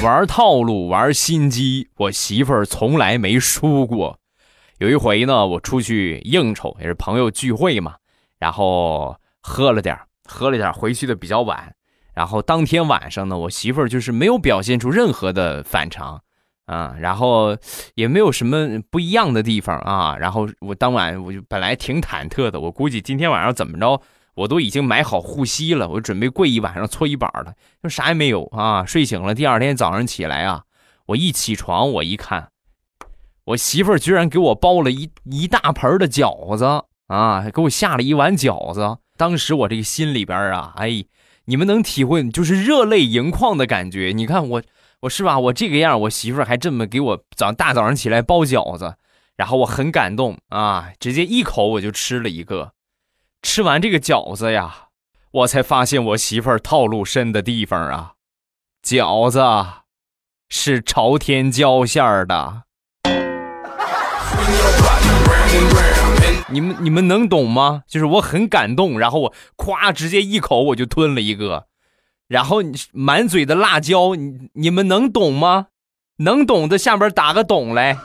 玩套路，玩心机，我媳妇儿从来没输过。有一回呢，我出去应酬，也是朋友聚会嘛，然后喝了点喝了点回去的比较晚。然后当天晚上呢，我媳妇儿就是没有表现出任何的反常啊，然后也没有什么不一样的地方啊。然后我当晚我就本来挺忐忑的，我估计今天晚上怎么着，我都已经买好护膝了，我准备跪一晚上搓衣板了，就啥也没有啊。睡醒了，第二天早上起来啊，我一起床，我一看。我媳妇儿居然给我包了一一大盆的饺子啊，给我下了一碗饺子。当时我这个心里边啊，哎，你们能体会就是热泪盈眶的感觉。你看我，我是吧？我这个样，我媳妇儿还这么给我早大早上起来包饺子，然后我很感动啊，直接一口我就吃了一个。吃完这个饺子呀，我才发现我媳妇儿套路深的地方啊，饺子是朝天椒馅儿的。你们你们能懂吗？就是我很感动，然后我咵直接一口我就吞了一个，然后满嘴的辣椒，你你们能懂吗？能懂的下边打个懂来。